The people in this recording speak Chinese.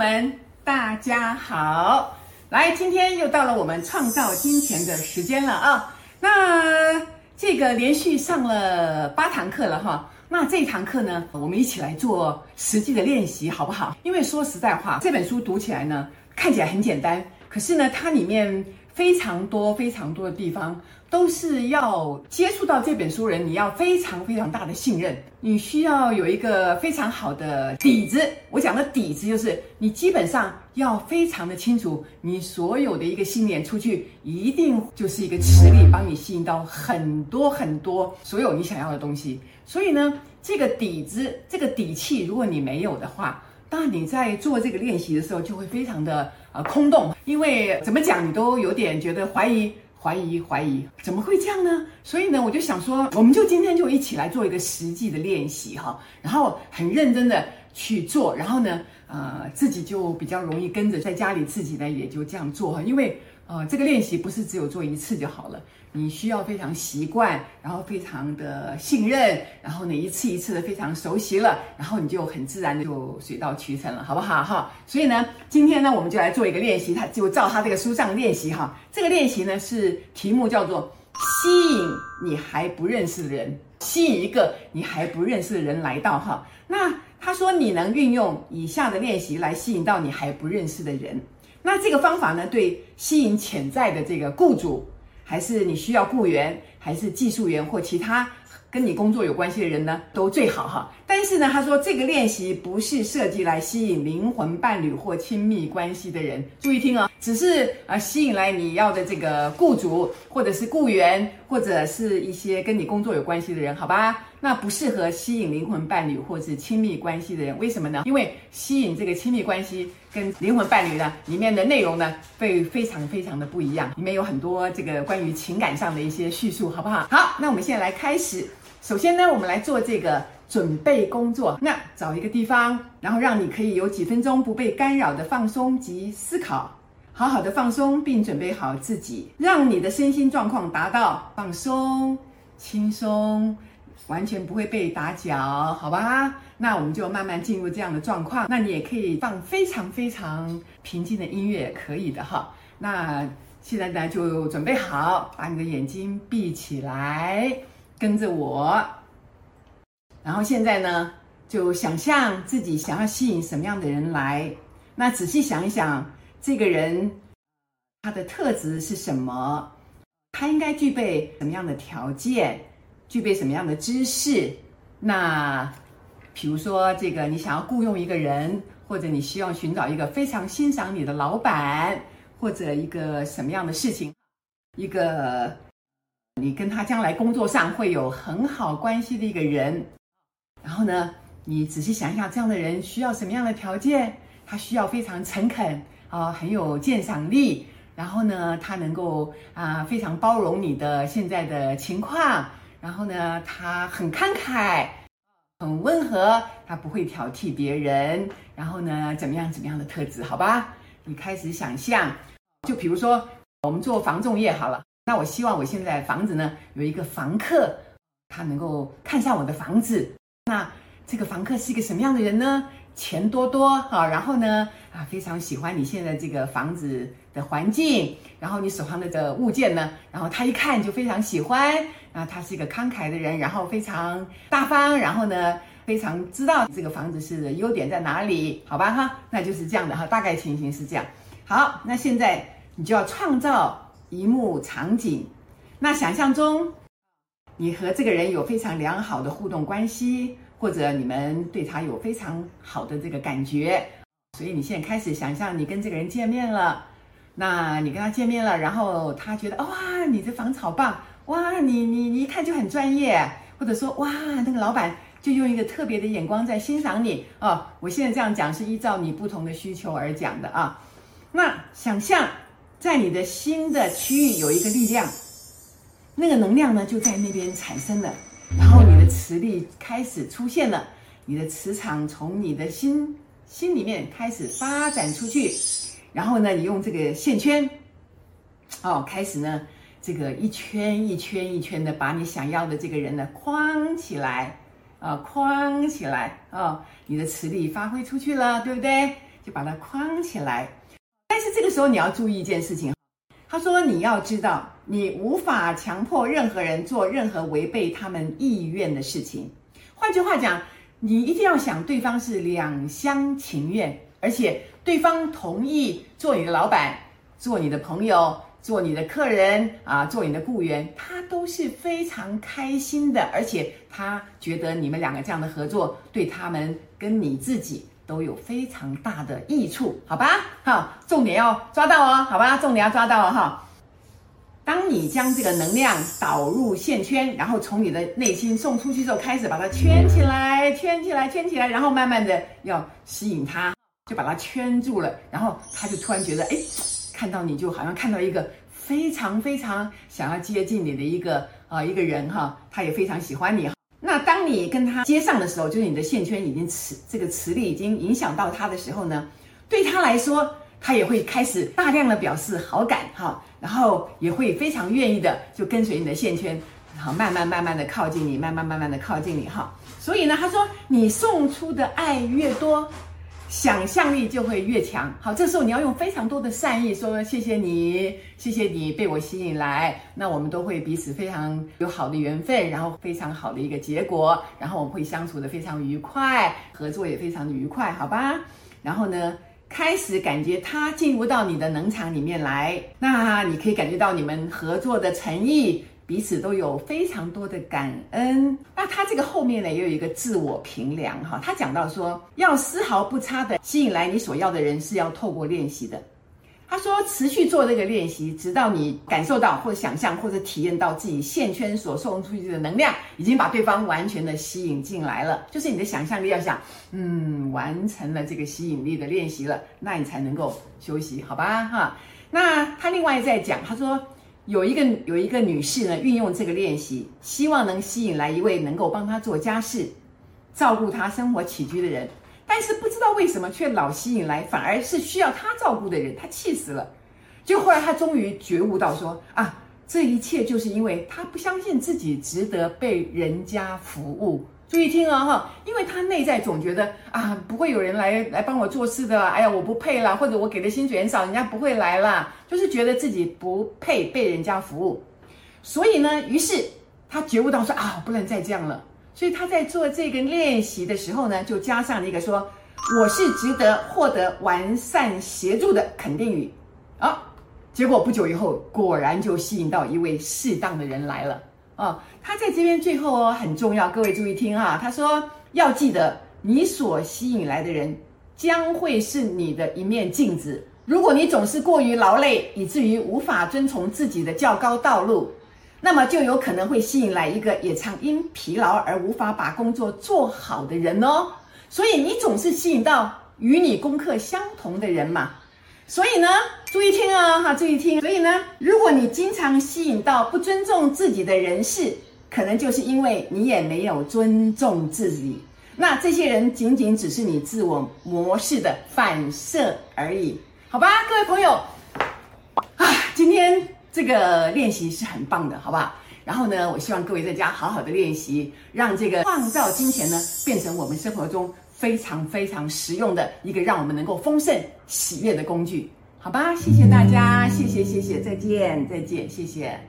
们，大家好！来，今天又到了我们创造金钱的时间了啊！那这个连续上了八堂课了哈，那这一堂课呢，我们一起来做实际的练习，好不好？因为说实在话，这本书读起来呢，看起来很简单，可是呢，它里面非常多非常多的地方。都是要接触到这本书人，你要非常非常大的信任，你需要有一个非常好的底子。我讲的底子就是，你基本上要非常的清楚，你所有的一个信念出去，一定就是一个磁力，帮你吸引到很多很多所有你想要的东西。所以呢，这个底子，这个底气，如果你没有的话，当你在做这个练习的时候就会非常的呃空洞，因为怎么讲，你都有点觉得怀疑。怀疑怀疑，怎么会这样呢？所以呢，我就想说，我们就今天就一起来做一个实际的练习哈，然后很认真的去做，然后呢，呃，自己就比较容易跟着在家里自己呢也就这样做哈，因为。呃，这个练习不是只有做一次就好了，你需要非常习惯，然后非常的信任，然后呢一次一次的非常熟悉了，然后你就很自然的就水到渠成了，好不好哈？所以呢，今天呢我们就来做一个练习，他就照他这个书上练习哈。这个练习呢是题目叫做吸引你还不认识的人，吸引一个你还不认识的人来到哈。那他说你能运用以下的练习来吸引到你还不认识的人。那这个方法呢，对吸引潜在的这个雇主，还是你需要雇员，还是技术员或其他跟你工作有关系的人呢，都最好哈。但是呢，他说这个练习不是设计来吸引灵魂伴侣或亲密关系的人，注意听哦，只是啊吸引来你要的这个雇主，或者是雇员，或者是一些跟你工作有关系的人，好吧？那不适合吸引灵魂伴侣或是亲密关系的人，为什么呢？因为吸引这个亲密关系跟灵魂伴侣呢，里面的内容呢会非常非常的不一样，里面有很多这个关于情感上的一些叙述，好不好？好，那我们现在来开始。首先呢，我们来做这个准备工作。那找一个地方，然后让你可以有几分钟不被干扰的放松及思考，好好的放松并准备好自己，让你的身心状况达到放松、轻松。完全不会被打搅，好吧？那我们就慢慢进入这样的状况。那你也可以放非常非常平静的音乐，可以的哈。那现在呢，就准备好，把你的眼睛闭起来，跟着我。然后现在呢，就想象自己想要吸引什么样的人来。那仔细想一想，这个人他的特质是什么？他应该具备什么样的条件？具备什么样的知识？那，比如说这个，你想要雇佣一个人，或者你希望寻找一个非常欣赏你的老板，或者一个什么样的事情，一个你跟他将来工作上会有很好关系的一个人。然后呢，你仔细想一想，这样的人需要什么样的条件？他需要非常诚恳啊，很有鉴赏力。然后呢，他能够啊，非常包容你的现在的情况。然后呢，他很慷慨，很温和，他不会挑剔别人。然后呢，怎么样怎么样的特质？好吧，你开始想象，就比如说我们做房仲业好了，那我希望我现在房子呢有一个房客，他能够看上我的房子。那这个房客是一个什么样的人呢？钱多多啊，然后呢啊，非常喜欢你现在这个房子的环境，然后你手上的这物件呢，然后他一看就非常喜欢。啊，他是一个慷慨的人，然后非常大方，然后呢，非常知道这个房子是优点在哪里，好吧哈，那就是这样的哈，大概情形是这样。好，那现在你就要创造一幕场景，那想象中你和这个人有非常良好的互动关系，或者你们对他有非常好的这个感觉，所以你现在开始想象你跟这个人见面了，那你跟他见面了，然后他觉得哇，你这房子好棒。哇，你你你一看就很专业，或者说哇，那个老板就用一个特别的眼光在欣赏你哦。我现在这样讲是依照你不同的需求而讲的啊。那想象在你的心的区域有一个力量，那个能量呢就在那边产生了，然后你的磁力开始出现了，你的磁场从你的心心里面开始发展出去，然后呢，你用这个线圈哦，开始呢。这个一圈一圈一圈的把你想要的这个人呢框起来，啊，框起来啊，你的磁力发挥出去了，对不对？就把它框起来。但是这个时候你要注意一件事情，他说你要知道，你无法强迫任何人做任何违背他们意愿的事情。换句话讲，你一定要想对方是两厢情愿，而且对方同意做你的老板，做你的朋友。做你的客人啊，做你的雇员，他都是非常开心的，而且他觉得你们两个这样的合作，对他们跟你自己都有非常大的益处，好吧？好，重点要抓到哦，好吧？重点要抓到哦，哈。当你将这个能量导入线圈，然后从你的内心送出去之后，开始把它圈起来，圈起来，圈起来，然后慢慢的要吸引他，就把它圈住了，然后他就突然觉得，哎。看到你就好像看到一个非常非常想要接近你的一个啊、呃、一个人哈，他也非常喜欢你。那当你跟他接上的时候，就是你的线圈已经磁这个磁力已经影响到他的时候呢，对他来说，他也会开始大量的表示好感哈，然后也会非常愿意的就跟随你的线圈，然后慢慢慢慢的靠近你，慢慢慢慢的靠近你哈。所以呢，他说你送出的爱越多。想象力就会越强。好，这时候你要用非常多的善意说谢谢你，谢谢你被我吸引来，那我们都会彼此非常有好的缘分，然后非常好的一个结果，然后我们会相处得非常愉快，合作也非常的愉快，好吧？然后呢，开始感觉他进入到你的能场里面来，那你可以感觉到你们合作的诚意。彼此都有非常多的感恩。那他这个后面呢，也有一个自我评量哈。他讲到说，要丝毫不差的吸引来你所要的人，是要透过练习的。他说，持续做这个练习，直到你感受到或者想象或者体验到自己线圈所送出去的能量，已经把对方完全的吸引进来了。就是你的想象力要想，嗯，完成了这个吸引力的练习了，那你才能够休息，好吧？哈。那他另外在讲，他说。有一个有一个女士呢，运用这个练习，希望能吸引来一位能够帮她做家事、照顾她生活起居的人，但是不知道为什么却老吸引来反而是需要她照顾的人，她气死了。就后来她终于觉悟到说啊，这一切就是因为她不相信自己值得被人家服务。注意听啊哈，因为他内在总觉得啊，不会有人来来帮我做事的，哎呀，我不配啦，或者我给的薪水很少，人家不会来啦，就是觉得自己不配被人家服务，所以呢，于是他觉悟到说啊，不能再这样了，所以他在做这个练习的时候呢，就加上了一个说，我是值得获得完善协助的肯定语，啊，结果不久以后，果然就吸引到一位适当的人来了。哦，他在这边最后哦很重要，各位注意听哈。他说要记得，你所吸引来的人将会是你的一面镜子。如果你总是过于劳累，以至于无法遵从自己的较高道路，那么就有可能会吸引来一个也常因疲劳而无法把工作做好的人哦。所以你总是吸引到与你功课相同的人嘛。所以呢，注意听啊，哈，注意听。所以呢，如果你经常吸引到不尊重自己的人士，可能就是因为你也没有尊重自己。那这些人仅仅只是你自我模式的反射而已，好吧，各位朋友。啊，今天这个练习是很棒的，好不好？然后呢，我希望各位在家好好的练习，让这个创造金钱呢，变成我们生活中。非常非常实用的一个让我们能够丰盛喜悦的工具，好吧？谢谢大家，谢谢谢谢，再见再见，谢谢。